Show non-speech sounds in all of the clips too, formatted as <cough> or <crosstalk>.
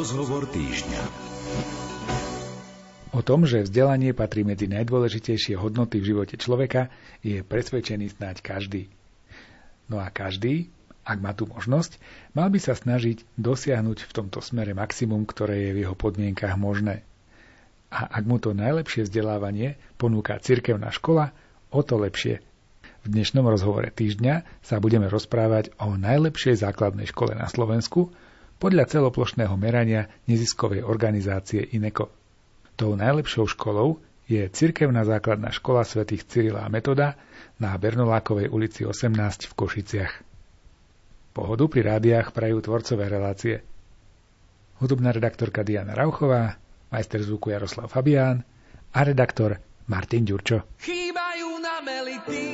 Rozhovor týždňa. O tom, že vzdelanie patrí medzi najdôležitejšie hodnoty v živote človeka, je presvedčený snáď každý. No a každý, ak má tú možnosť, mal by sa snažiť dosiahnuť v tomto smere maximum, ktoré je v jeho podmienkach možné. A ak mu to najlepšie vzdelávanie ponúka cirkevná škola, o to lepšie. V dnešnom rozhovore týždňa sa budeme rozprávať o najlepšej základnej škole na Slovensku podľa celoplošného merania neziskovej organizácie INECO. Tou najlepšou školou je Cirkevná základná škola svätých Cyrila a Metoda na Bernolákovej ulici 18 v Košiciach. Pohodu pri rádiách prajú tvorcové relácie. Hudobná redaktorka Diana Rauchová, majster zvuku Jaroslav Fabián a redaktor Martin Ďurčo. Chýbajú na melity,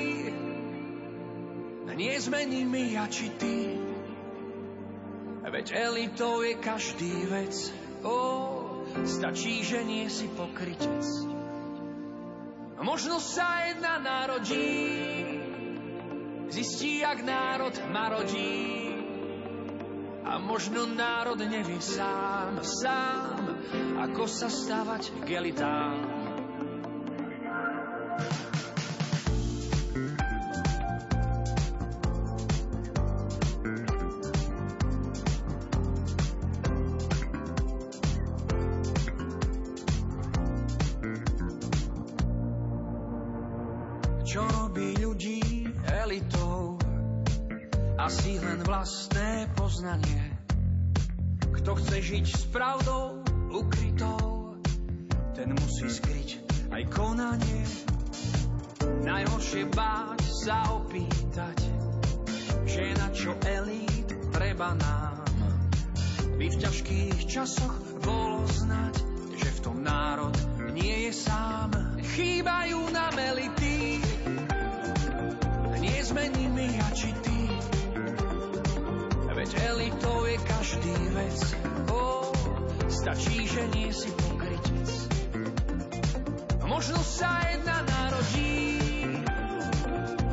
nie zmení mi ja či ty. Veď elitou je každý vec, ó, stačí, že nie si pokrytec. Možno sa jedna narodí, zistí, jak národ marodí. A možno národ nevie sám, sám, ako sa stavať k elitám. Vlastné poznanie. Kto chce žiť s pravdou ukrytou, ten musí skryť aj konanie. Najhoršie báť sa opýtať, že na čo elít treba nám. By v ťažkých časoch bolo znať, že v tom národ nie je sám. Chýbajú nám elity, nezmeníme ja či ty Veď elitou je každý vec. Oh, stačí, že nie si pokrytec. Možno sa jedna narodí,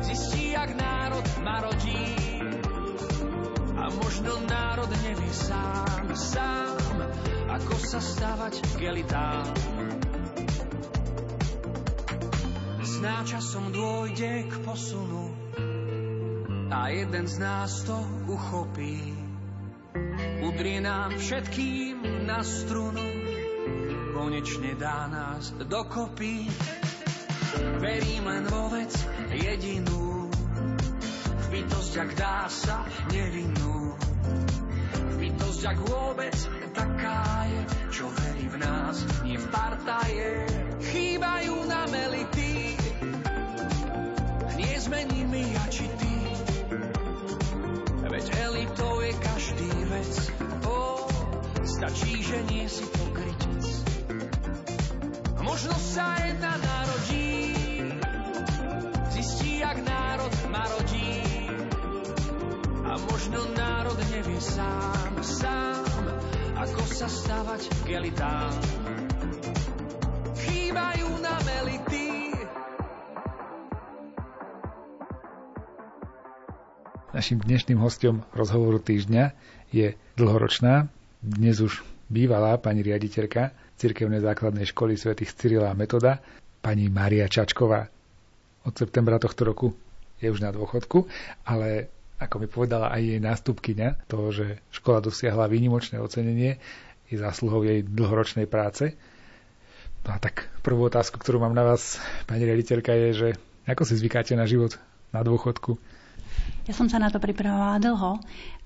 zistí, jak národ marodí. A možno národ nevie sám, sám, ako sa stávať k elitám. Zná časom dôjde k posunu, a jeden z nás to uchopí. Udrie nám všetkým na strunu, konečne dá nás dokopy. Verím len vo vec jedinú, v bytosť, ak dá sa nevinnú. V bytosť, ak vôbec taká je, čo verí v nás, nie v partaje. Chýbajú nám elity, stačí, že nie si pokrytec. Možno sa jedna narodí, zistí, jak národ marodí. A možno národ nevie sám, sám, ako sa stavať k elitám. Chýbajú nám elity, Našim dnešným hostom rozhovoru týždňa je dlhoročná, dnes už bývalá pani riaditeľka Cirkevnej základnej školy svätých Cyrila Metoda, pani Mária Čačková. Od septembra tohto roku je už na dôchodku, ale ako mi povedala aj jej nástupkyňa, to, že škola dosiahla výnimočné ocenenie, je zásluhou jej dlhoročnej práce. No a tak prvú otázku, ktorú mám na vás, pani riaditeľka, je, že ako si zvykáte na život na dôchodku? Ja som sa na to pripravovala dlho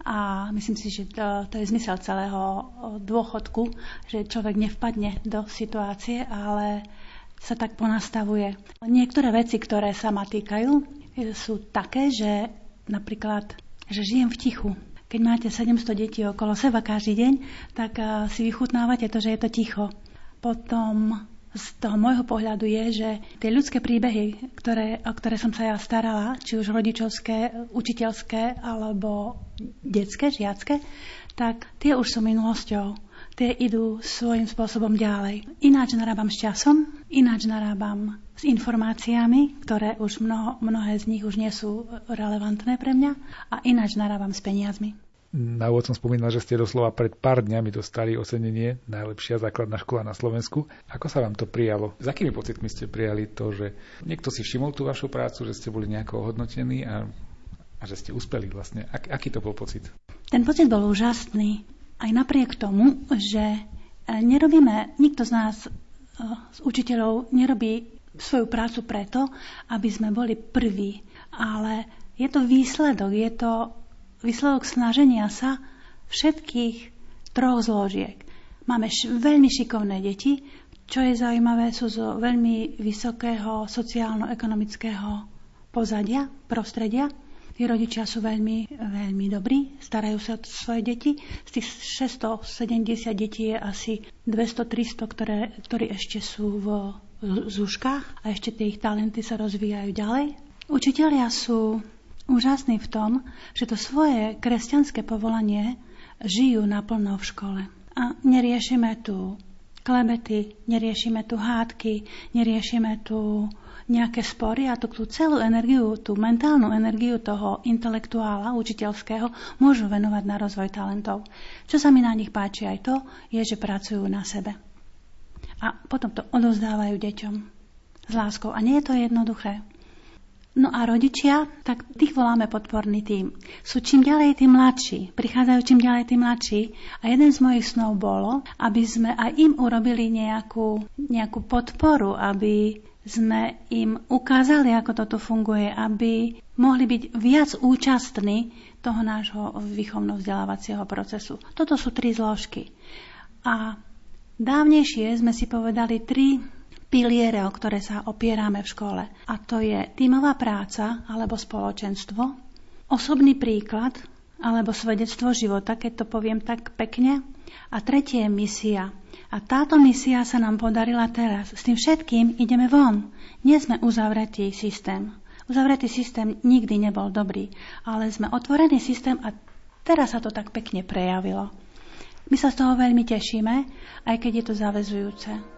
a myslím si, že to, to je zmysel celého dôchodku, že človek nevpadne do situácie, ale sa tak ponastavuje. Niektoré veci, ktoré sa ma týkajú, sú také, že napríklad, že žijem v tichu. Keď máte 700 detí okolo seba každý deň, tak si vychutnávate to, že je to ticho. Potom z toho môjho pohľadu je, že tie ľudské príbehy, ktoré, o ktoré som sa ja starala, či už rodičovské, učiteľské alebo detské, žiacké, tak tie už sú minulosťou. Tie idú svojím spôsobom ďalej. Ináč narábam s časom, ináč narábam s informáciami, ktoré už mnoho, mnohé z nich už nie sú relevantné pre mňa a ináč narábam s peniazmi. Na úvod som spomínal, že ste doslova pred pár dňami dostali ocenenie Najlepšia základná škola na Slovensku. Ako sa vám to prijalo? S akými pocitmi ste prijali to, že niekto si všimol tú vašu prácu, že ste boli nejako ohodnotení a, a že ste uspeli vlastne? Ak, aký to bol pocit? Ten pocit bol úžasný. Aj napriek tomu, že e, nerobíme, nikto z nás e, z učiteľov nerobí svoju prácu preto, aby sme boli prví, ale je to výsledok, je to výsledok snaženia sa všetkých troch zložiek. Máme š- veľmi šikovné deti, čo je zaujímavé, sú zo veľmi vysokého sociálno-ekonomického pozadia, prostredia. Tí rodičia sú veľmi, veľmi dobrí, starajú sa o svoje deti. Z tých 670 detí je asi 200-300, ktoré, ktorí ešte sú v zúškach a ešte tie ich talenty sa rozvíjajú ďalej. Učitelia sú úžasný v tom, že to svoje kresťanské povolanie žijú naplno v škole. A neriešime tu klebety, neriešime tu hádky, neriešime tu nejaké spory a tú, tú celú energiu, tú mentálnu energiu toho intelektuála, učiteľského, môžu venovať na rozvoj talentov. Čo sa mi na nich páči aj to, je, že pracujú na sebe. A potom to odozdávajú deťom s láskou. A nie je to jednoduché. No a rodičia, tak tých voláme podporný tým. Sú čím ďalej tým mladší, prichádzajú čím ďalej tým mladší. A jeden z mojich snov bolo, aby sme aj im urobili nejakú, nejakú podporu, aby sme im ukázali, ako toto funguje, aby mohli byť viac účastní toho nášho výchovno-vzdelávacieho procesu. Toto sú tri zložky. A dávnejšie sme si povedali tri piliere, o ktoré sa opierame v škole. A to je tímová práca alebo spoločenstvo, osobný príklad alebo svedectvo života, keď to poviem tak pekne. A tretie je misia. A táto misia sa nám podarila teraz. S tým všetkým ideme von. Nie sme uzavretý systém. Uzavretý systém nikdy nebol dobrý, ale sme otvorený systém a teraz sa to tak pekne prejavilo. My sa z toho veľmi tešíme, aj keď je to zavezujúce.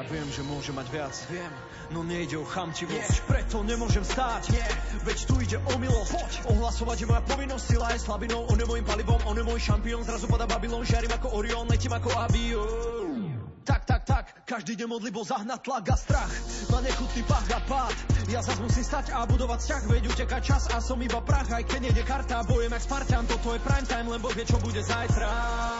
Ja viem, že môže mať viac, viem no nejde o chamtivosť. Nie. Preto nemôžem stáť, Nie. veď tu ide o milosť. Poď. Ohlasovať je moja povinnosť, sila je slabinou On je môjim palivom, on je môj šampión. Zrazu pada Babylon, žiarím ako Orion, letím ako avión tak, tak, tak, každý deň modlibo zahnať tlak a strach. Na nechutný pach a pád. Ja zas musím stať a budovať vzťah Veď uteká čas a som iba prach. Aj keď nejde karta, bojem jak Spartan. Toto je prime time, len Boh vie, čo bude zajtra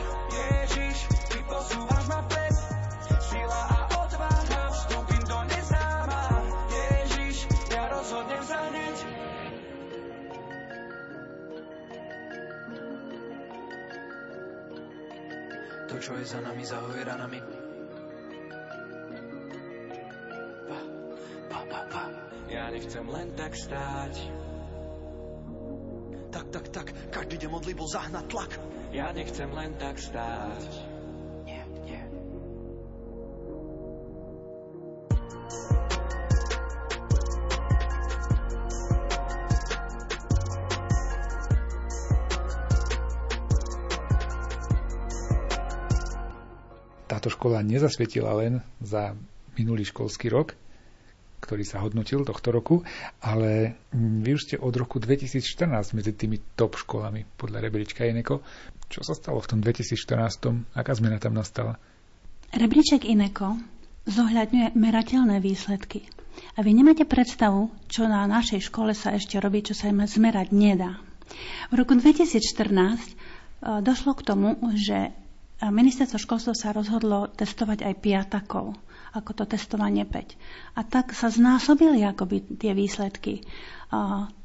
čo je za nami, zahoj ranami pa, pa, pa, pa. Ja nechcem len tak stáť Tak tak, tak, každý deň modlí bol zahnať tlak. Ja nechcem len tak stáť. Škola nezasvietila len za minulý školský rok, ktorý sa hodnotil tohto roku, ale mm, vy už ste od roku 2014 medzi tými top školami podľa rebríčka Ineko. Čo sa stalo v tom 2014? Aká zmena tam nastala? Rebríček Ineko zohľadňuje merateľné výsledky. A vy nemáte predstavu, čo na našej škole sa ešte robí, čo sa im zmerať nedá. V roku 2014 e, došlo k tomu, že ministerstvo školstva sa rozhodlo testovať aj piatakov ako to testovanie 5. A tak sa znásobili akoby tie výsledky.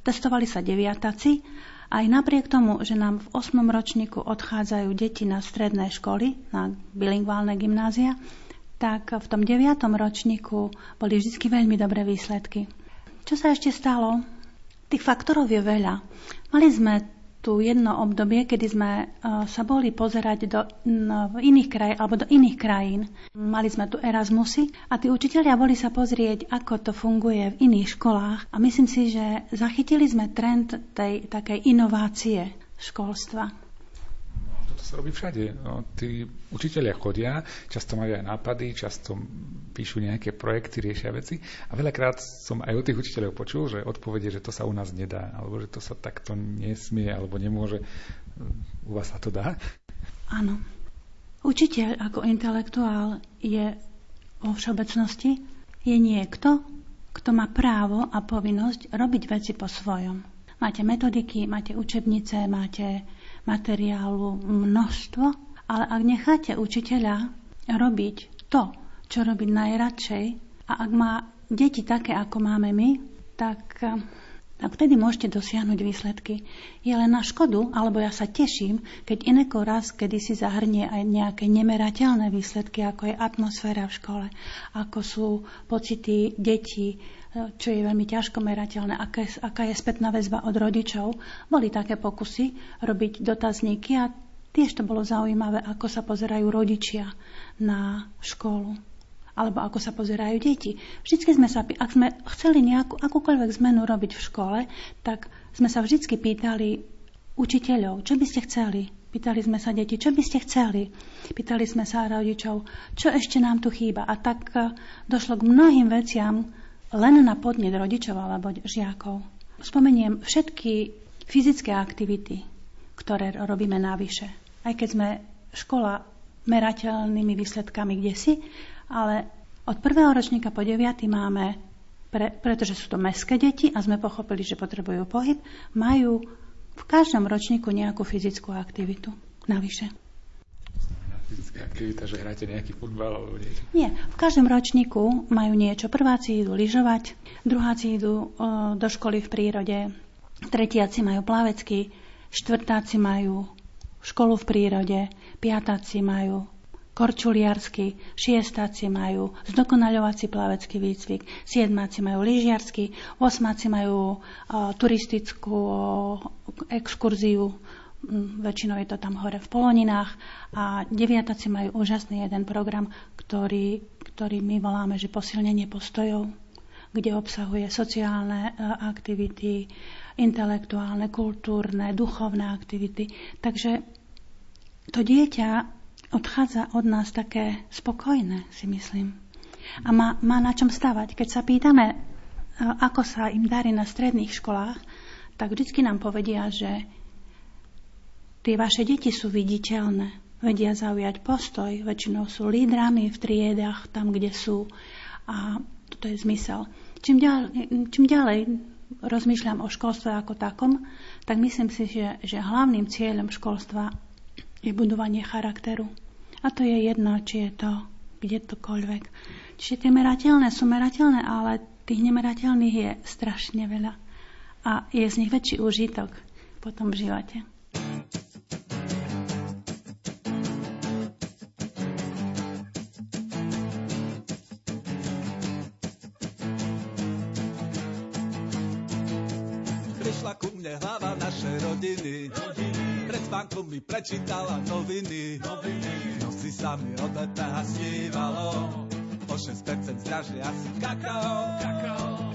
Testovali sa deviataci, aj napriek tomu, že nám v 8. ročníku odchádzajú deti na stredné školy, na bilingválne gymnázia, tak v tom 9. ročníku boli vždy veľmi dobré výsledky. Čo sa ešte stalo? Tých faktorov je veľa. Mali sme tu jedno obdobie, kedy sme e, sa boli pozerať do iných kraj, alebo do iných krajín. Mali sme tu Erasmusy a tí učitelia boli sa pozrieť, ako to funguje v iných školách a myslím si, že zachytili sme trend tej takej inovácie školstva sa robí všade. No, tí učiteľia chodia, často majú aj nápady, často píšu nejaké projekty, riešia veci. A veľakrát som aj od tých učiteľov počul, že odpovede, že to sa u nás nedá, alebo že to sa takto nesmie, alebo nemôže. U vás sa to dá? Áno. Učiteľ ako intelektuál je vo všeobecnosti je niekto, kto má právo a povinnosť robiť veci po svojom. Máte metodiky, máte učebnice, máte materiálu množstvo, ale ak necháte učiteľa robiť to, čo robí najradšej, a ak má deti také, ako máme my, tak, tak vtedy môžete dosiahnuť výsledky. Je len na škodu, alebo ja sa teším, keď ineko raz, kedy si zahrnie aj nejaké nemerateľné výsledky, ako je atmosféra v škole, ako sú pocity detí, čo je veľmi ťažko merateľné, aká, aká je spätná väzba od rodičov. Boli také pokusy robiť dotazníky a tiež to bolo zaujímavé, ako sa pozerajú rodičia na školu alebo ako sa pozerajú deti. Vždycky sme sa, ak sme chceli nejakú, akúkoľvek zmenu robiť v škole, tak sme sa vždycky pýtali učiteľov, čo by ste chceli. Pýtali sme sa deti, čo by ste chceli. Pýtali sme sa rodičov, čo ešte nám tu chýba. A tak eh, došlo k mnohým veciam, len na podnet rodičov alebo žiakov. Spomeniem všetky fyzické aktivity, ktoré robíme navyše. Aj keď sme škola merateľnými výsledkami kde si, ale od prvého ročníka po deviaty máme, pre, pretože sú to mestské deti a sme pochopili, že potrebujú pohyb, majú v každom ročníku nejakú fyzickú aktivitu navyše fyzická aktivita, že hráte nejaký futbal alebo niečo? Nie, v každom ročníku majú niečo. Prváci idú lyžovať, druháci idú o, do školy v prírode, tretiaci majú plavecky, štvrtáci majú školu v prírode, piatáci majú korčuliarsky, šiestáci majú zdokonaľovací plavecký výcvik, siedmáci majú lyžiarsky, osmáci majú o, turistickú o, exkurziu väčšinou je to tam hore v Poloninách a deviataci majú úžasný jeden program, ktorý, ktorý my voláme, že posilnenie postojov, kde obsahuje sociálne e, aktivity, intelektuálne, kultúrne, duchovné aktivity. Takže to dieťa odchádza od nás také spokojné, si myslím. A má, má na čom stavať. Keď sa pýtame, e, ako sa im darí na stredných školách, tak vždy nám povedia, že Tie vaše deti sú viditeľné, vedia zaujať postoj, väčšinou sú lídrami v triedach, tam, kde sú. A toto je zmysel. Čím ďalej, čím ďalej rozmýšľam o školstve ako takom, tak myslím si, že, že hlavným cieľom školstva je budovanie charakteru. A to je jedno, či je to kdekoľvek. Čiže tie merateľné sú merateľné, ale tých nemerateľných je strašne veľa. A je z nich väčší úžitok potom v živote. Spánkom mi prečítala noviny. noviny. Noci sa mi od DPH snívalo. O 6% zdražie asi kakao. kakao.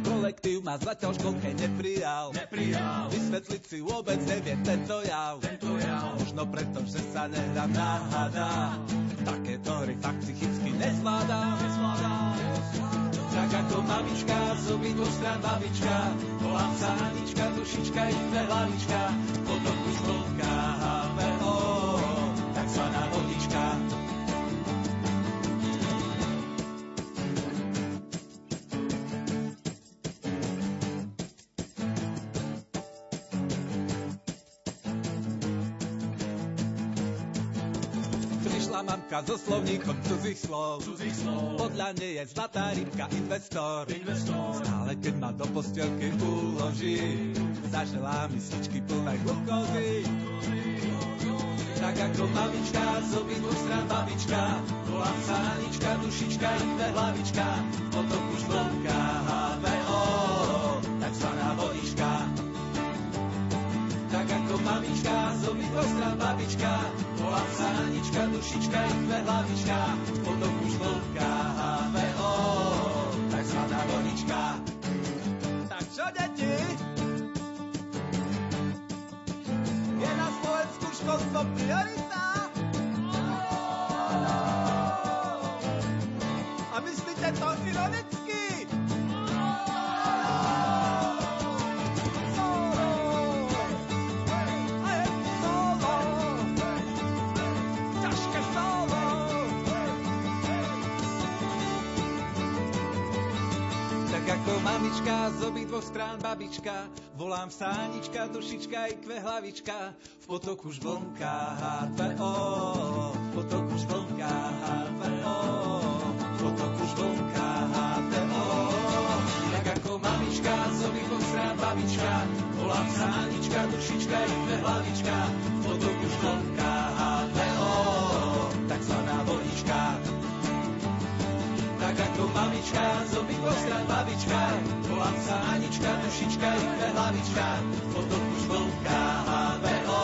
Kolektív ma zatiaľ školke neprijal. neprijal. Vysvetliť si vôbec nevie tento jav. Tento jav. Možno preto, že sa nehrám náhada. Takéto hry fakt psychicky nezvládam. nezvládam. Tak ako mamička, z obidvoch strán babička, volám sa Anička, dušička i dve hlavička, potom už vlnka HVO, so slovníkom cudzích slov. Cudzích slov. Podľa nej je zlatá rybka investor. investor. Stále keď ma do postelky uloží, zaželá misličky plné glukózy. Tak ako mamička, z obidvoch strán babička, volám sa Anička, dušička i dve hlavička, potom už vlnka HVO, takzvaná vodička. Tak ako mamička, z obidvoch strán babička, Anička, dušička dve hlavička, potom už vlnka HVO, takzvaná vodička. Tak čo, deti? Je na Slovensku školstvo priorita? A myslíte to ironicky? Babička, volám sa Anička, dušička i kve hlavička, v potoku žblnká H2O, v potoku žblnká H2O, v potoku žblnká H2O. Tak ako mamička, z obidvoch strán babička, volám sa Anička, dušička i kve hlavička, v potoku žblnká H2O, takzvaná vodička. Tak ako mamička, z obidvoch stran babička, sa Anička, dušička i dve hlavička, potom už vlnka HVO,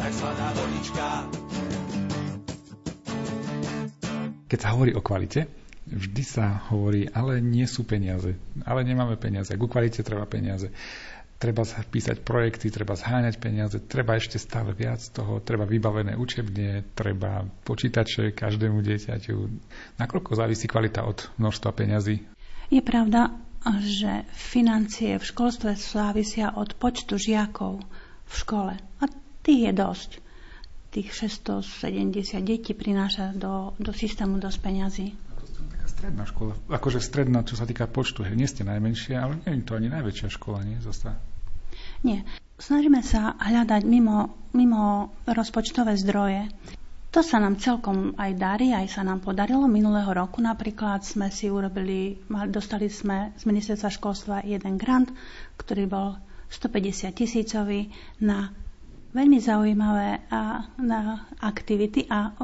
takzvaná vodička. Keď sa hovorí o kvalite, vždy sa hovorí, ale nie sú peniaze, ale nemáme peniaze. Ku kvalite treba peniaze treba písať projekty, treba zháňať peniaze, treba ešte stále viac toho, treba vybavené učebne, treba počítače každému dieťaťu. Nakoľko závisí kvalita od množstva peňazí? Je pravda, že financie v školstve závisia od počtu žiakov v škole. A tých je dosť. Tých 670 detí prináša do, do systému dosť peňazí stredná škola. Akože stredná, čo sa týka počtu. Hej, nie ste najmenšia, ale nie je to ani najväčšia škola, nie? Zasa. Nie. Snažíme sa hľadať mimo, mimo rozpočtové zdroje. To sa nám celkom aj darí, aj sa nám podarilo. Minulého roku napríklad sme si urobili, dostali sme z ministerstva školstva jeden grant, ktorý bol 150 tisícový na veľmi zaujímavé a, na aktivity a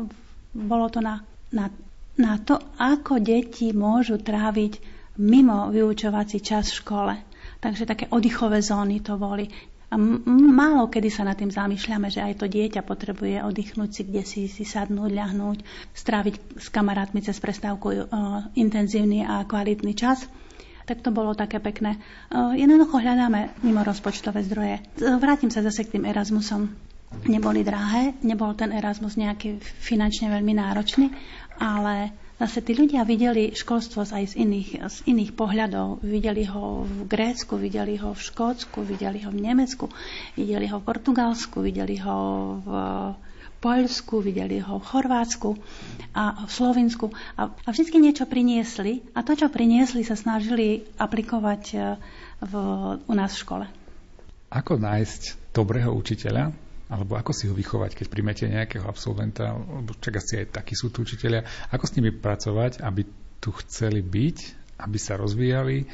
bolo to na, na na to, ako deti môžu tráviť mimo vyučovací čas v škole. Takže také oddychové zóny to boli. A málo kedy sa nad tým zamýšľame, že aj to dieťa potrebuje oddychnúť si, kde si, si sadnúť, ľahnúť, stráviť s kamarátmi cez prestávku uh, intenzívny a kvalitný čas. Tak to bolo také pekné. Uh, jednoducho hľadáme mimo rozpočtové zdroje. Vrátim sa zase k tým Erasmusom. Neboli drahé, nebol ten Erasmus nejaký finančne veľmi náročný, ale zase tí ľudia videli školstvo aj z iných, z iných pohľadov. Videli ho v Grécku, videli ho v Škótsku, videli ho v Nemecku, videli ho v Portugalsku, videli ho v Poľsku, videli ho v Chorvátsku a v Slovensku. A, a vždy niečo priniesli a to, čo priniesli, sa snažili aplikovať e, v, u nás v škole. Ako nájsť dobrého učiteľa, alebo ako si ho vychovať, keď príjmete nejakého absolventa, lebo čak asi aj takí sú tu učiteľia, ako s nimi pracovať, aby tu chceli byť, aby sa rozvíjali,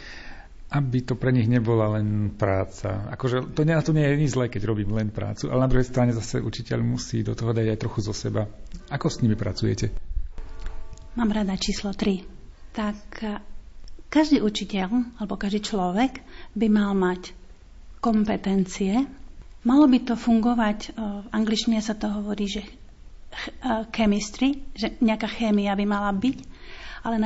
aby to pre nich nebola len práca. Akože to to nie je nič zlé, keď robím len prácu, ale na druhej strane zase učiteľ musí do toho dať aj trochu zo seba. Ako s nimi pracujete? Mám rada číslo 3. Tak Každý učiteľ alebo každý človek by mal mať kompetencie. Malo by to fungovať, v angličtine sa to hovorí, že chemistry, že nejaká chémia by mala byť, ale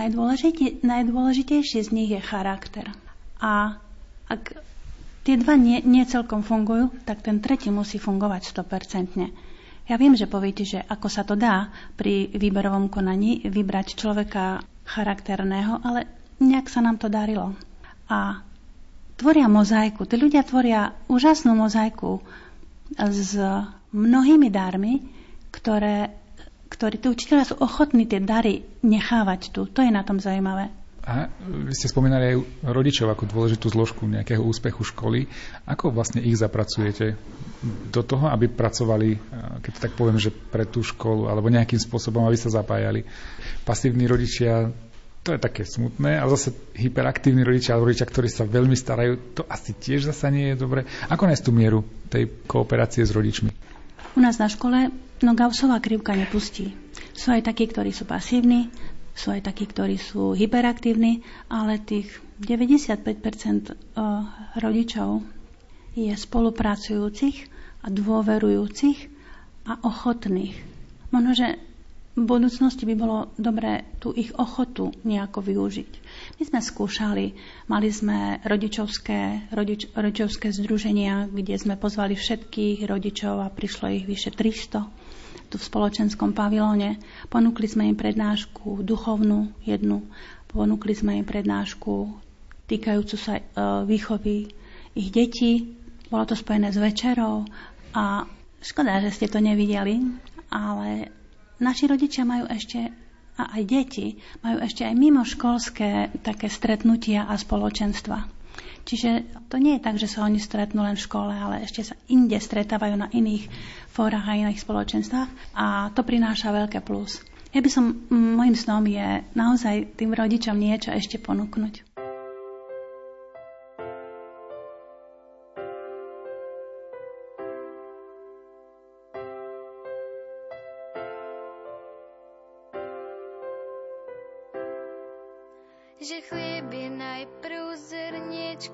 najdôležitejšie z nich je charakter. A ak tie dva nie, nie celkom fungujú, tak ten tretí musí fungovať 100%. Ja viem, že poviete, že ako sa to dá pri výberovom konaní vybrať človeka charakterného, ale nejak sa nám to darilo. A tvoria mozaiku. Tí ľudia tvoria úžasnú mozaiku s mnohými darmi, ktoré, ktorí tí učiteľia sú ochotní tie dary nechávať tu. To je na tom zaujímavé. A vy ste spomínali aj rodičov ako dôležitú zložku nejakého úspechu školy. Ako vlastne ich zapracujete do toho, aby pracovali, keď tak poviem, že pre tú školu, alebo nejakým spôsobom, aby sa zapájali? Pasívni rodičia, to je také smutné. A zase hyperaktívni rodičia, alebo rodičia, ktorí sa veľmi starajú, to asi tiež zase nie je dobre. Ako nájsť tú mieru tej kooperácie s rodičmi? U nás na škole no Gaussová krivka nepustí. Sú aj takí, ktorí sú pasívni, sú aj takí, ktorí sú hyperaktívni, ale tých 95% eh, rodičov je spolupracujúcich a dôverujúcich a ochotných. Možno, že v budúcnosti by bolo dobré tú ich ochotu nejako využiť. My sme skúšali, mali sme rodičovské, rodič, rodičovské združenia, kde sme pozvali všetkých rodičov a prišlo ich vyše 300 tu v spoločenskom pavilóne. Ponúkli sme im prednášku duchovnú jednu, ponúkli sme im prednášku týkajúcu sa e, výchovy ich detí. Bolo to spojené s večerou a škoda, že ste to nevideli, ale naši rodičia majú ešte a aj deti majú ešte aj mimoškolské také stretnutia a spoločenstva. Čiže to nie je tak, že sa oni stretnú len v škole, ale ešte sa inde stretávajú na iných fórach a iných spoločenstvách a to prináša veľké plus. Ja by som, môjim snom je naozaj tým rodičom niečo ešte ponúknuť.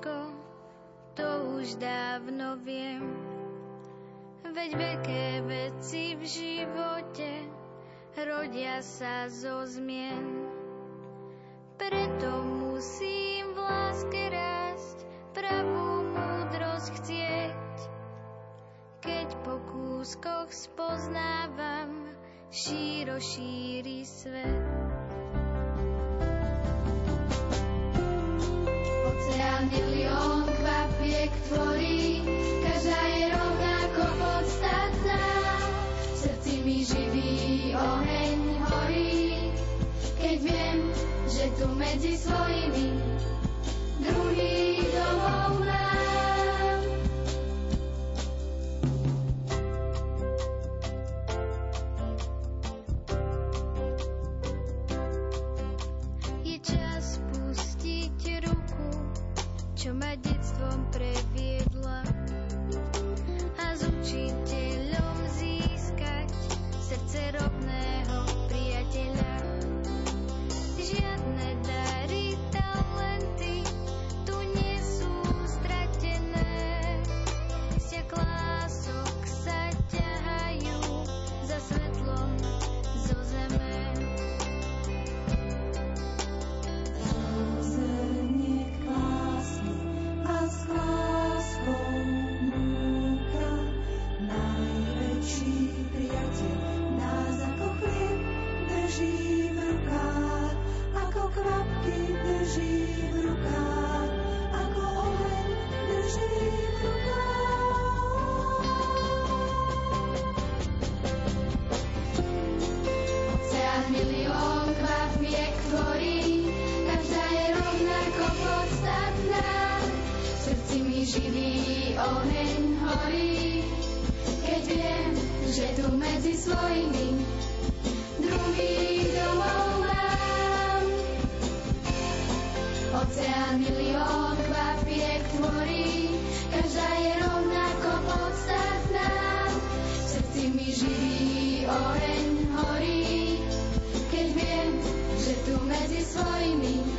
Zrniečko, to už dávno viem. Veď veľké veci v živote rodia sa zo zmien. Preto musím v láske rásť, pravú múdrosť chcieť. Keď po kúskoch spoznávam, šíro šíri svet. Milión tvorí, každá je rovnako podstatná. Srdci mi živý oheň horí, keď viem, že tu medzi svojimi druhý domov živý oheň horí, keď viem, že tu medzi svojimi druhý domov mám. Oceán milión kvapiek tvorí, každá je rovnako podstatná. V srdci mi živý oheň horí, keď viem, že tu medzi svojimi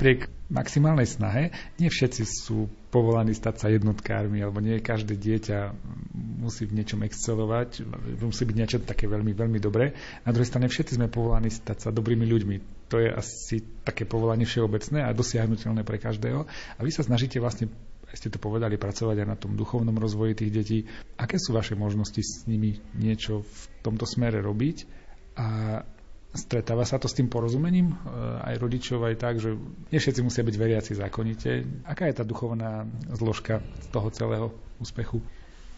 napriek maximálnej snahe, nie všetci sú povolaní stať sa jednotkármi, alebo nie každé dieťa musí v niečom excelovať, musí byť niečo také veľmi, veľmi dobré. Na druhej strane všetci sme povolaní stať sa dobrými ľuďmi. To je asi také povolanie všeobecné a dosiahnutelné pre každého. A vy sa snažíte vlastne ste to povedali, pracovať aj na tom duchovnom rozvoji tých detí. Aké sú vaše možnosti s nimi niečo v tomto smere robiť? A Stretáva sa to s tým porozumením e, aj rodičov, aj tak, že nie všetci musia byť veriaci zákonite. Aká je tá duchovná zložka toho celého úspechu?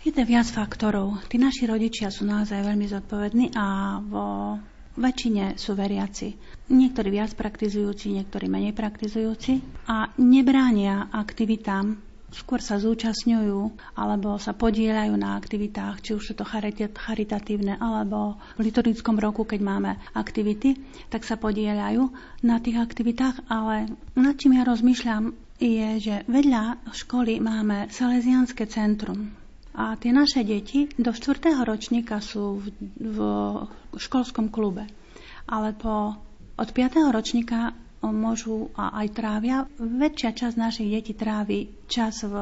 Je viac faktorov. Tí naši rodičia sú naozaj veľmi zodpovední a vo väčšine sú veriaci. Niektorí viac praktizujúci, niektorí menej praktizujúci a nebránia aktivitám skôr sa zúčastňujú alebo sa podielajú na aktivitách, či už sú to charitatívne alebo v liturgickom roku, keď máme aktivity, tak sa podielajú na tých aktivitách, ale nad čím ja rozmýšľam je, že vedľa školy máme Salesianské centrum. A tie naše deti do 4. ročníka sú v, v školskom klube. Ale po, od 5. ročníka môžu a aj trávia. Väčšia časť našich detí trávi čas v,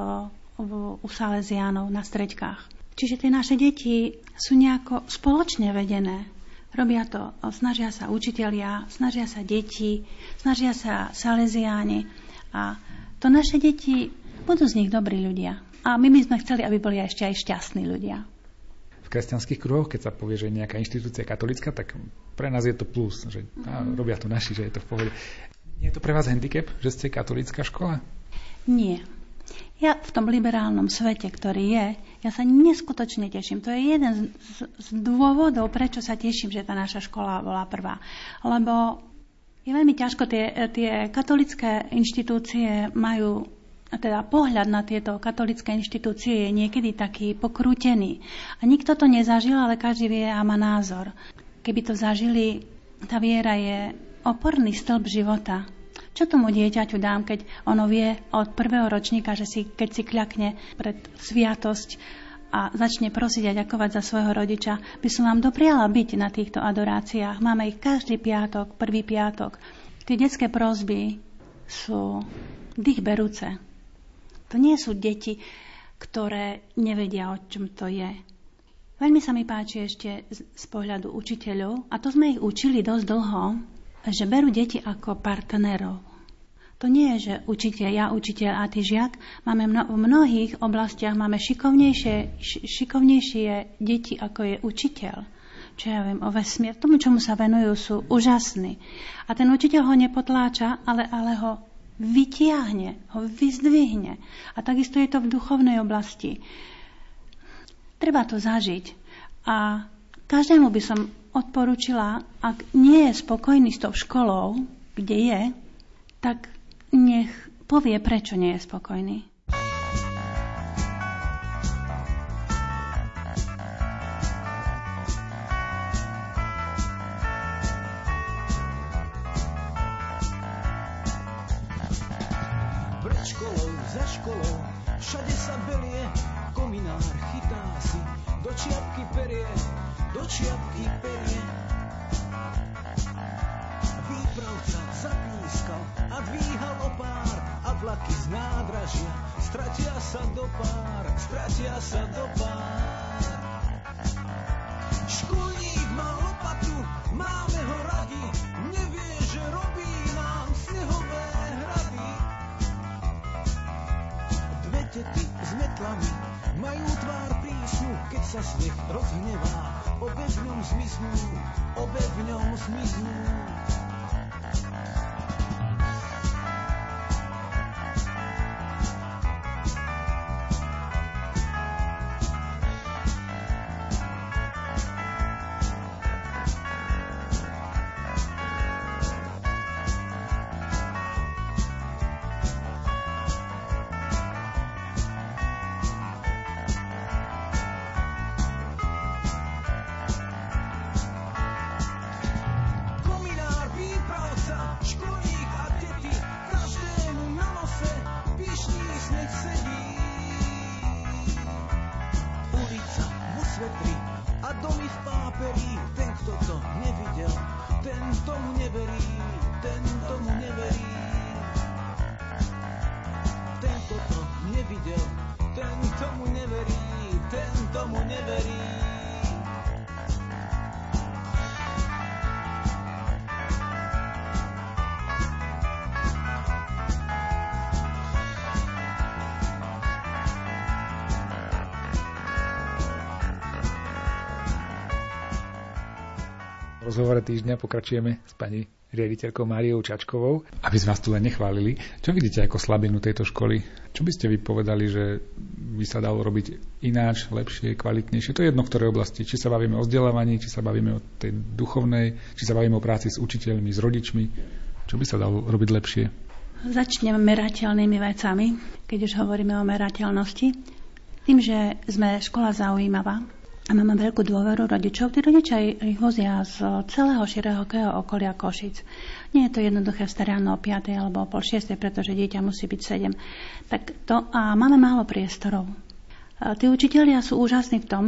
v, u Salesiánov na streďkách. Čiže tie naše deti sú nejako spoločne vedené. Robia to, snažia sa učitelia, snažia sa deti, snažia sa Salesiáni a to naše deti budú z nich dobrí ľudia. A my by sme chceli, aby boli ešte aj šťastní ľudia v kresťanských kruhoch, keď sa povie, že nejaká inštitúcia katolická, tak pre nás je to plus, že a robia to naši, že je to v pohode. Nie je to pre vás handicap, že ste katolická škola? Nie. Ja v tom liberálnom svete, ktorý je, ja sa neskutočne teším. To je jeden z, z, z dôvodov, prečo sa teším, že tá naša škola bola prvá. Lebo je veľmi ťažko, tie, tie katolické inštitúcie majú a teda pohľad na tieto katolické inštitúcie je niekedy taký pokrútený. A nikto to nezažil, ale každý vie a má názor. Keby to zažili, tá viera je oporný stĺp života. Čo tomu dieťaťu dám, keď ono vie od prvého ročníka, že si, keď si kľakne pred sviatosť a začne prosiť a ďakovať za svojho rodiča, by som vám dopriala byť na týchto adoráciách. Máme ich každý piatok, prvý piatok. Tie detské prosby sú dých berúce. To nie sú deti, ktoré nevedia, o čom to je. Veľmi sa mi páči ešte z pohľadu učiteľov, a to sme ich učili dosť dlho, že berú deti ako partnerov. To nie je, že učiteľ, ja učiteľ a ty žiak. Máme mno, v mnohých oblastiach máme šikovnejšie, šikovnejšie deti, ako je učiteľ. Čo ja viem o vesmír. Tomu, čomu sa venujú, sú úžasní. A ten učiteľ ho nepotláča, ale, ale ho vytiahne, ho vyzdvihne. A takisto je to v duchovnej oblasti. Treba to zažiť. A každému by som odporúčila, ak nie je spokojný s tou školou, kde je, tak nech povie, prečo nie je spokojný. Pred školou, za školou, všade sa belie, kominár chytá si do čiapky perie, do čiapky perie. Výpravca zapískal a dvíhal opár a vlaky z nádražia stratia sa do pár, stratia sa do pár. Školník má lopatu, máme ho radi, nevie, že robí nám snehové hrady. Dve tety s metlami majú tvár keď sa sneh rozhnevá obe v ňom zmiznú, obe v ňom zmiznú. nepriateľ. Ten tomu neverí, ten tomu neverí. Tento to nevidel, ten tomu neverí, ten tomu neverí. Rozhovore týždňa pokračujeme s pani riaditeľkou Máriou Čačkovou, aby sme vás tu len nechválili. Čo vidíte ako slabinu tejto školy? Čo by ste vy povedali, že by sa dalo robiť ináč, lepšie, kvalitnejšie? To je jedno v ktorej oblasti. Či sa bavíme o vzdelávaní, či sa bavíme o tej duchovnej, či sa bavíme o práci s učiteľmi, s rodičmi. Čo by sa dalo robiť lepšie? Začnem merateľnými vecami, keď už hovoríme o merateľnosti. Tým, že sme škola zaujímavá, a máme veľkú dôveru rodičov. Tí rodičia ich vozia z celého širokého okolia Košic. Nie je to jednoduché vstať ráno o 5 alebo o pol 6, pretože dieťa musí byť 7. Tak to, a máme málo priestorov. Tí učitelia sú úžasní v tom,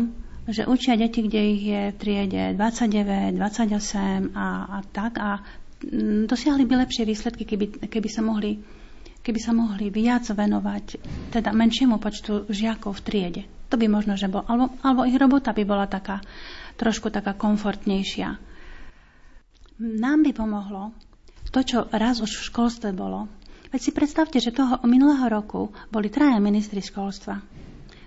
že učia deti, kde ich je v triede 29, 28 a, a tak a mm, dosiahli by lepšie výsledky, keby, keby sa mohli keby sa mohli viac venovať teda menšiemu počtu žiakov v triede. To by možno, že bol, alebo, alebo ich robota by bola taká, trošku taká komfortnejšia. Nám by pomohlo to, čo raz už v školstve bolo. Veď si predstavte, že toho minulého roku boli traja ministri školstva.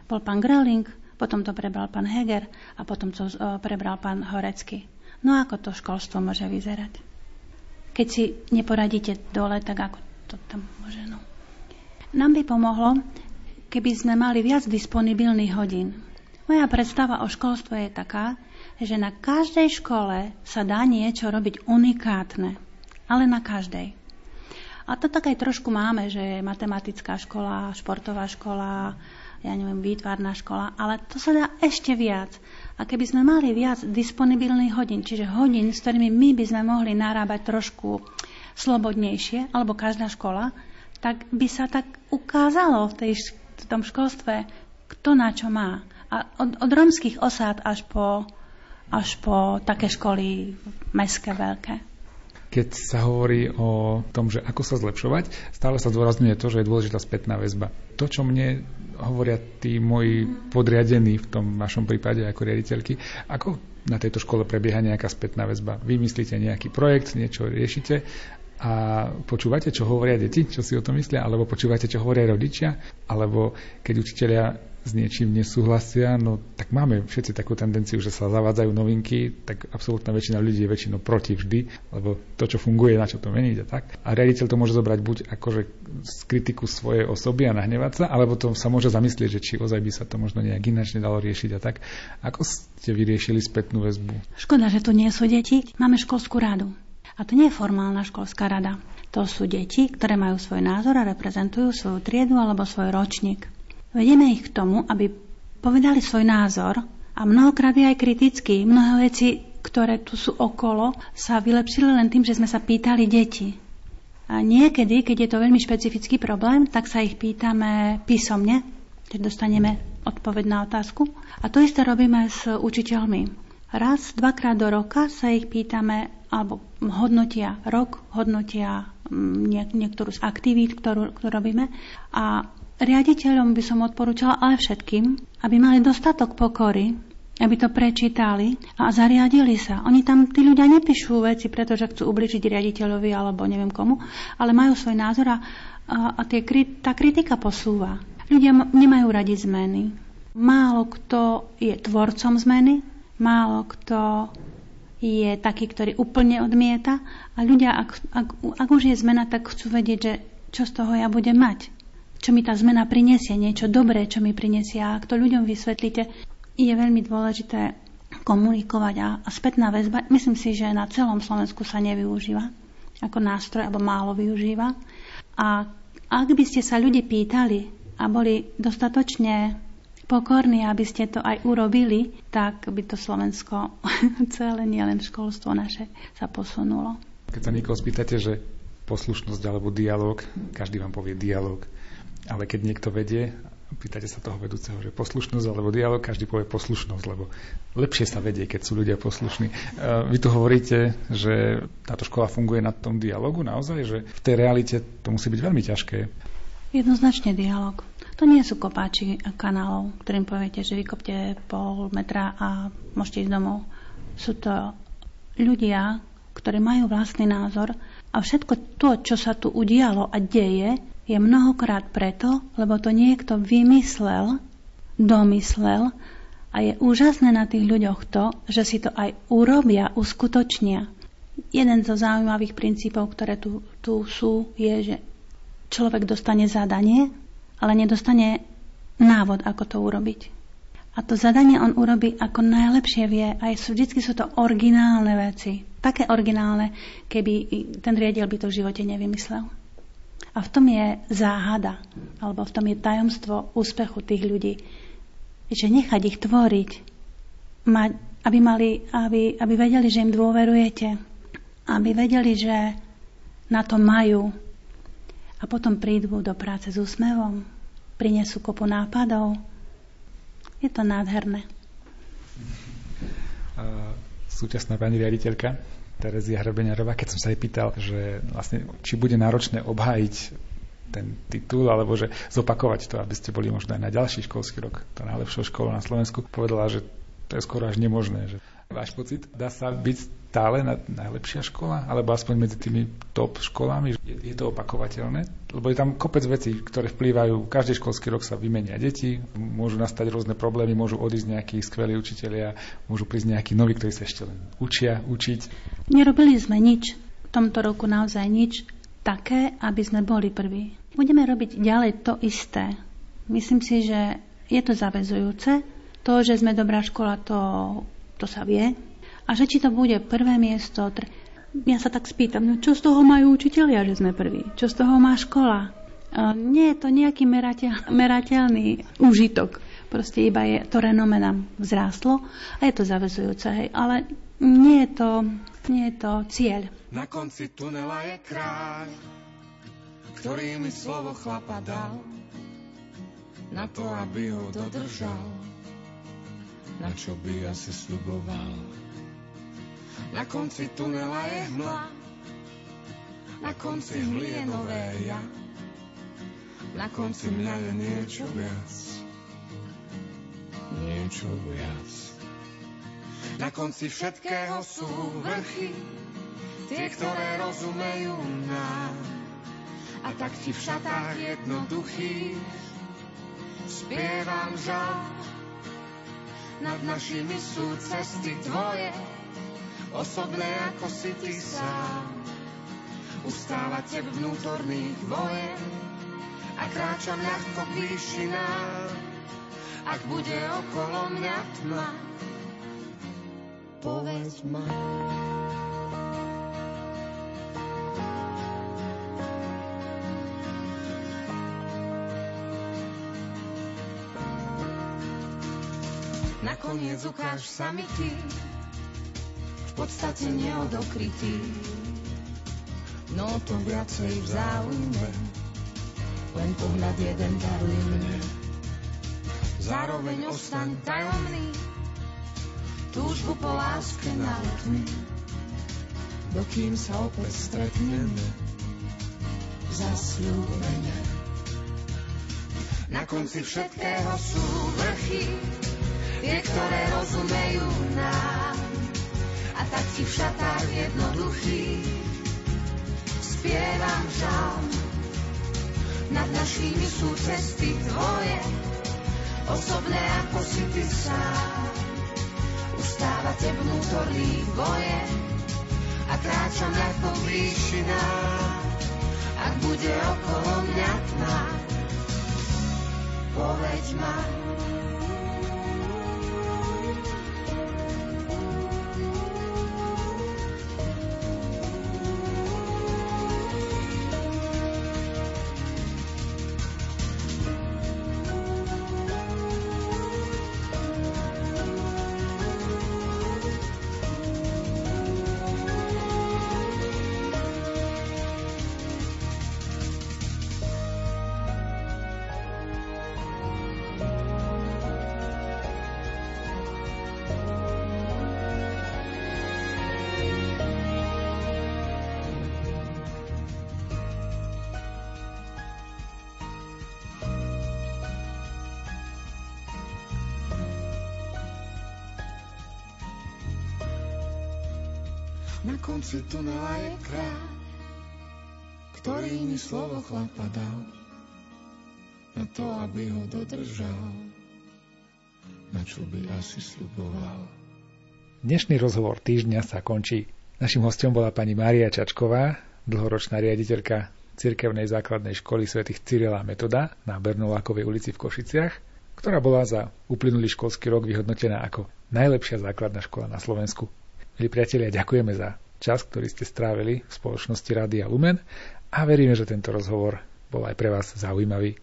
Bol pán Gröling, potom to prebral pán Heger a potom to prebral pán Horecký. No ako to školstvo môže vyzerať? Keď si neporadíte dole, tak ako to tam môže, no. Nám by pomohlo, keby sme mali viac disponibilných hodín. Moja predstava o školstve je taká, že na každej škole sa dá niečo robiť unikátne. Ale na každej. A to tak aj trošku máme, že je matematická škola, športová škola, ja neviem, výtvarná škola, ale to sa dá ešte viac. A keby sme mali viac disponibilných hodín, čiže hodín, s ktorými my by sme mohli narábať trošku slobodnejšie, alebo každá škola, tak by sa tak ukázalo v tej v tom školstve, kto na čo má. A od, od romských osád až po, až po také školy meské veľké. Keď sa hovorí o tom, že ako sa zlepšovať, stále sa zdôrazňuje to, že je dôležitá spätná väzba. To, čo mne hovoria tí moji podriadení v tom vašom prípade ako riaditeľky, ako na tejto škole prebieha nejaká spätná väzba. Vymyslíte nejaký projekt, niečo riešite a počúvate, čo hovoria deti, čo si o tom myslia, alebo počúvate, čo hovoria rodičia, alebo keď učiteľia s niečím nesúhlasia, no tak máme všetci takú tendenciu, že sa zavádzajú novinky, tak absolútna väčšina ľudí je väčšinou proti vždy, lebo to, čo funguje, na čo to meniť a tak. A riaditeľ to môže zobrať buď akože z kritiku svojej osoby a nahnevať sa, alebo to sa môže zamyslieť, že či ozaj by sa to možno nejak ináč nedalo riešiť a tak. Ako ste vyriešili spätnú väzbu? Škoda, že tu nie sú deti. Máme školskú rádu. A to nie je formálna školská rada. To sú deti, ktoré majú svoj názor a reprezentujú svoju triedu alebo svoj ročník. Vedieme ich k tomu, aby povedali svoj názor a mnohokrát je aj kritický. Mnohé veci, ktoré tu sú okolo, sa vylepšili len tým, že sme sa pýtali deti. A niekedy, keď je to veľmi špecifický problém, tak sa ich pýtame písomne, keď dostaneme odpoveď na otázku. A to isté robíme s učiteľmi. Raz, dvakrát do roka sa ich pýtame alebo hodnotia rok, hodnotia mm, nie, niektorú z aktivít, ktorú, ktorú robíme. A riaditeľom by som odporúčala, ale všetkým, aby mali dostatok pokory, aby to prečítali a zariadili sa. Oni tam, tí ľudia nepíšu veci, pretože chcú ubličiť riaditeľovi alebo neviem komu, ale majú svoj názor a, a tie, tá kritika posúva. Ľudia nemajú radi zmeny. Málo kto je tvorcom zmeny, málo kto je taký, ktorý úplne odmieta a ľudia, ak, ak, ak už je zmena, tak chcú vedieť, že čo z toho ja budem mať. Čo mi tá zmena prinesie, niečo dobré, čo mi prinesie. A ak to ľuďom vysvetlíte, je veľmi dôležité komunikovať a, a spätná väzba, myslím si, že na celom Slovensku sa nevyužíva ako nástroj, alebo málo využíva. A ak by ste sa ľudí pýtali a boli dostatočne pokorní, aby ste to aj urobili, tak by to Slovensko <laughs> celé, nielen školstvo naše, sa posunulo. Keď sa niekoho spýtate, že poslušnosť alebo dialog, každý vám povie dialog, ale keď niekto vedie, pýtate sa toho vedúceho, že poslušnosť alebo dialog, každý povie poslušnosť, lebo lepšie sa vedie, keď sú ľudia poslušní. Vy tu hovoríte, že táto škola funguje na tom dialogu naozaj, že v tej realite to musí byť veľmi ťažké. Jednoznačne dialog. To nie sú kopáči kanálov, ktorým poviete, že vykopte pol metra a môžete ísť domov. Sú to ľudia, ktorí majú vlastný názor a všetko to, čo sa tu udialo a deje, je mnohokrát preto, lebo to niekto vymyslel, domyslel a je úžasné na tých ľuďoch to, že si to aj urobia, uskutočnia. Jeden zo zaujímavých princípov, ktoré tu, tu sú, je, že človek dostane zadanie, ale nedostane návod, ako to urobiť. A to zadanie on urobí ako najlepšie vie a vždy sú to originálne veci. Také originálne, keby ten riaditeľ by to v živote nevymyslel. A v tom je záhada, alebo v tom je tajomstvo úspechu tých ľudí. Že nechať ich tvoriť, aby, mali, aby, aby vedeli, že im dôverujete, aby vedeli, že na to majú, a potom prídu do práce s úsmevom, prinesú kopu nápadov. Je to nádherné. Súčasná pani riaditeľka Terezia Hrebeňarová, keď som sa jej pýtal, že vlastne, či bude náročné obhájiť ten titul, alebo že zopakovať to, aby ste boli možno aj na ďalší školský rok, to najlepšou školou na Slovensku, povedala, že to je skoro až nemožné. Že váš pocit? Dá sa byť stále na, najlepšia škola? Alebo aspoň medzi tými top školami? Je, je to opakovateľné? Lebo je tam kopec vecí, ktoré vplývajú. Každý školský rok sa vymenia deti, môžu nastať rôzne problémy, môžu odísť nejakí skvelí učitelia, môžu prísť nejakí noví, ktorí sa ešte len učia učiť. Nerobili sme nič, v tomto roku naozaj nič také, aby sme boli prví. Budeme robiť ďalej to isté. Myslím si, že je to zavezujúce. To, že sme dobrá škola, to, to sa vie, a že či to bude prvé miesto. Ja sa tak spýtam, no čo z toho majú učitelia, že sme prví? Čo z toho má škola? Nie je to nejaký merateľ, merateľný užitok. Proste iba je to renome nám vzrástlo a je to zavezujúce, hej. Ale nie je to, nie je to cieľ. Na konci tunela je kráľ, ktorý mi slovo chlapa dal, na to, aby ho dodržal, na čo by asi sluboval. Na konci tunela je hmla, na konci hmly je nové ja. Na konci mňa je niečo viac, niečo viac. Na konci všetkého sú vrchy, tie, ktoré rozumejú nám. A tak ti v šatách jednoduchých spievam žal. Nad našimi sú cesty tvoje, osobné ako si ty sám. Ustávate v vnútorných vojen a kráčam ľahko k výšinám. Ak bude okolo mňa tma, povedz ma. Nakoniec ukáž sa mi ty, podstate neodokrytý. No to viacej v záujme, len pohľad jeden daruj mne. Zároveň ostaň tajomný, túžbu po láske na mi, dokým sa opäť stretneme, zasľúbene. Na konci všetkého sú vrchy, tie, ktoré rozumejú nám tak ti v šatách jednoduchých spievam žal. Nad našimi sú cesty tvoje, osobné ako si ty sám. Ustávate vnútorných boje a kráčam ako výšina. Ak bude okolo mňa tma, povedz ma, Tunela je kráľ, ktorý mi slovo chlapa dal, na to, aby ho dodržal, na čo by asi sľuboval. Dnešný rozhovor týždňa sa končí. Našim hostom bola pani Mária Čačková, dlhoročná riaditeľka Cirkevnej základnej školy svätých Cyrila Metoda na Bernolákovej ulici v Košiciach, ktorá bola za uplynulý školský rok vyhodnotená ako najlepšia základná škola na Slovensku. Milí priatelia, ďakujeme za čas, ktorý ste strávili v spoločnosti Rádia Lumen a veríme, že tento rozhovor bol aj pre vás zaujímavý.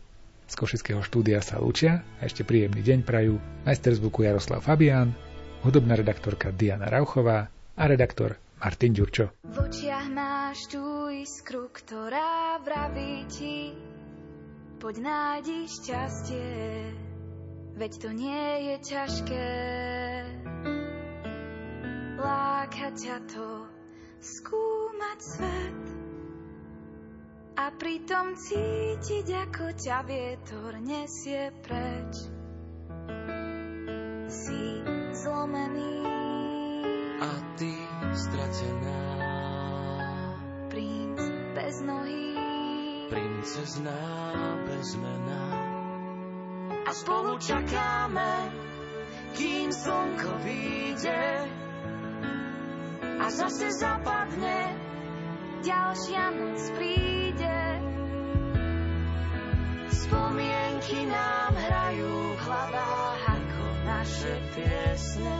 Z Košického štúdia sa lúčia a ešte príjemný deň prajú majster zvuku Jaroslav Fabián, hudobná redaktorka Diana Rauchová a redaktor Martin Ďurčo. V očiach máš tú iskru, ktorá vraví ti, poď nájdi šťastie, veď to nie je ťažké. Láka ťa to skúmať svet a pritom cítiť, ako ťa vietor nesie preč. Si zlomený a ty stratená. Princ bez nohy, princezná bez mena. A spolu čakáme, kým slnko vyjde a zase zapadne, ďalšia noc príde. Spomienky nám hrajú v hlavách ako naše piesne,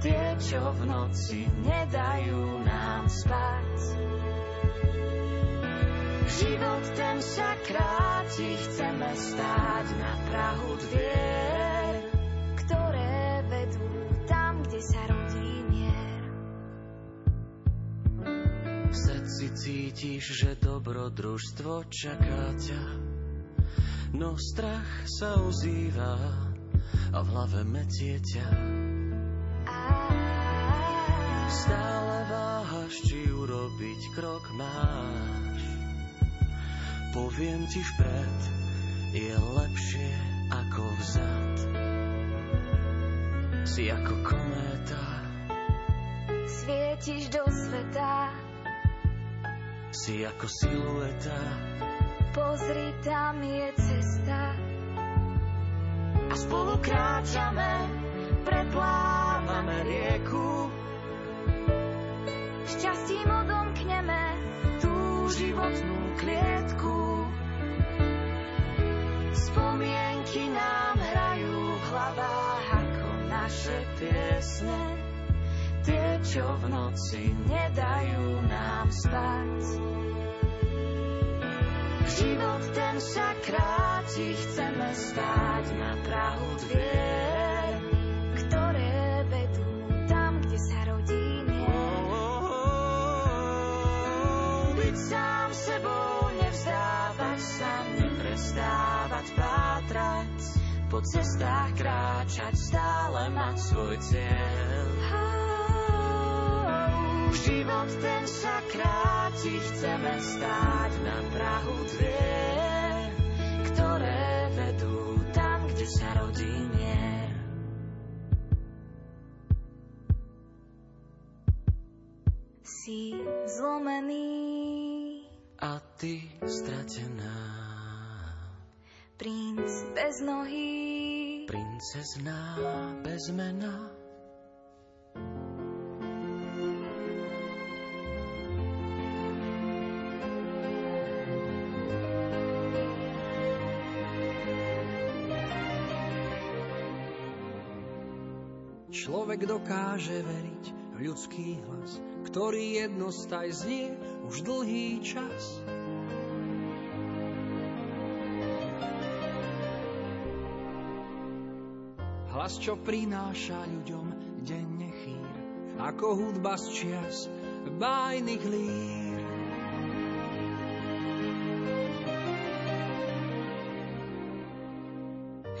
tie, čo v noci nedajú nám spať. Život ten sa kráti, chceme stáť na Prahu dvier, cítiš, že dobrodružstvo čaká ťa, no strach sa ozýva a v hlave metie ťa. Stále váhaš, či urobiť krok máš. Poviem ti vpred, je lepšie ako vzad. Si ako kométa, Svietiš do sveta, si ako silueta, pozri, tam je cesta. A spolu kráčame, preplávame rieku. Šťastím odomkneme tú životnú klietku. Spomienky nám hrajú v hlavách ako naše piesne. Tie, čo v noci nedajú nám spať. Život ten sa kráti, chceme stáť na Prahu dvier, ktoré vedú tam, kde sa rodí mier. Byť sám sebou, nevzdávať sa, neprestávať pátrať, po cestách kráčať, stále mať svoj cieľ. Život ten sa kráti, chceme stáť na Prahu dvier, ktoré vedú tam, kde sa rodí mier. Si zlomený, a ty stratená. princ bez nohy, Princezná bez mena. Človek dokáže veriť v ľudský hlas, ktorý jednostaj znie už dlhý čas. Hlas, čo prináša ľuďom denne chýr, ako hudba z čias bájnych lír.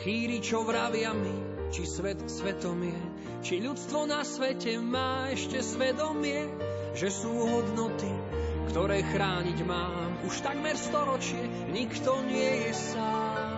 Chýri, čo vravia mi, či svet svetom je, či ľudstvo na svete má ešte svedomie, že sú hodnoty, ktoré chrániť mám. Už takmer storočie nikto nie je sám.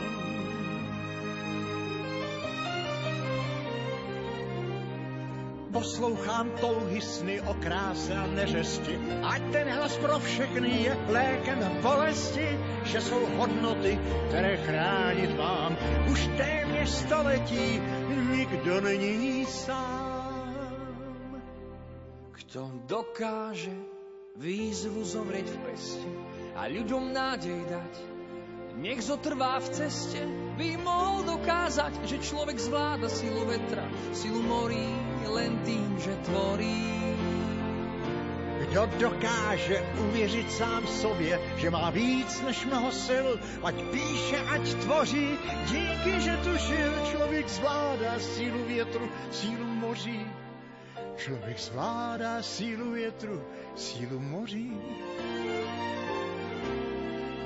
Poslouchám touhy sny o kráse a neřesti, ať ten hlas pro všechny je lékem bolesti, že jsou hodnoty, které chránit vám už téměř století nikdo není sám. Kto dokáže výzvu zovrieť v peste a ľuďom nádej dať, nech zotrvá v ceste, by mohol dokázať, že človek zvláda silu vetra, silu morí len tým, že tvorí. Kdo dokáže uvěřit sám sobě, že má víc než mnoho sil, ať píše, ať tvoří, díky, že tušil, člověk zvládá sílu větru, sílu moří. Člověk zvládá sílu větru, sílu moří.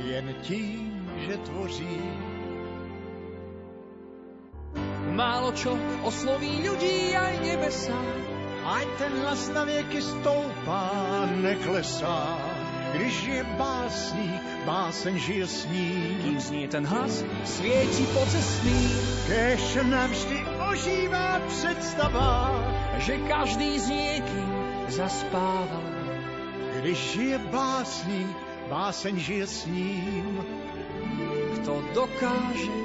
Jen tím, že tvoří. Málo čo osloví ľudí aj nebesa, Ať ten hlas na věky stoupá, neklesá. Když je básník, báseň žije s ním. kým znie ten hlas, svieti pocestný, Kež navždy ožívá představa, že každý s niekým zaspáva. když žije básník, báseň žije s ním. Kto dokáže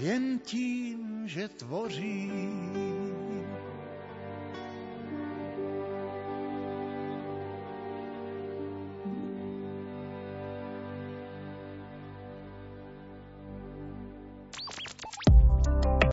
Jen tím, že tvoří.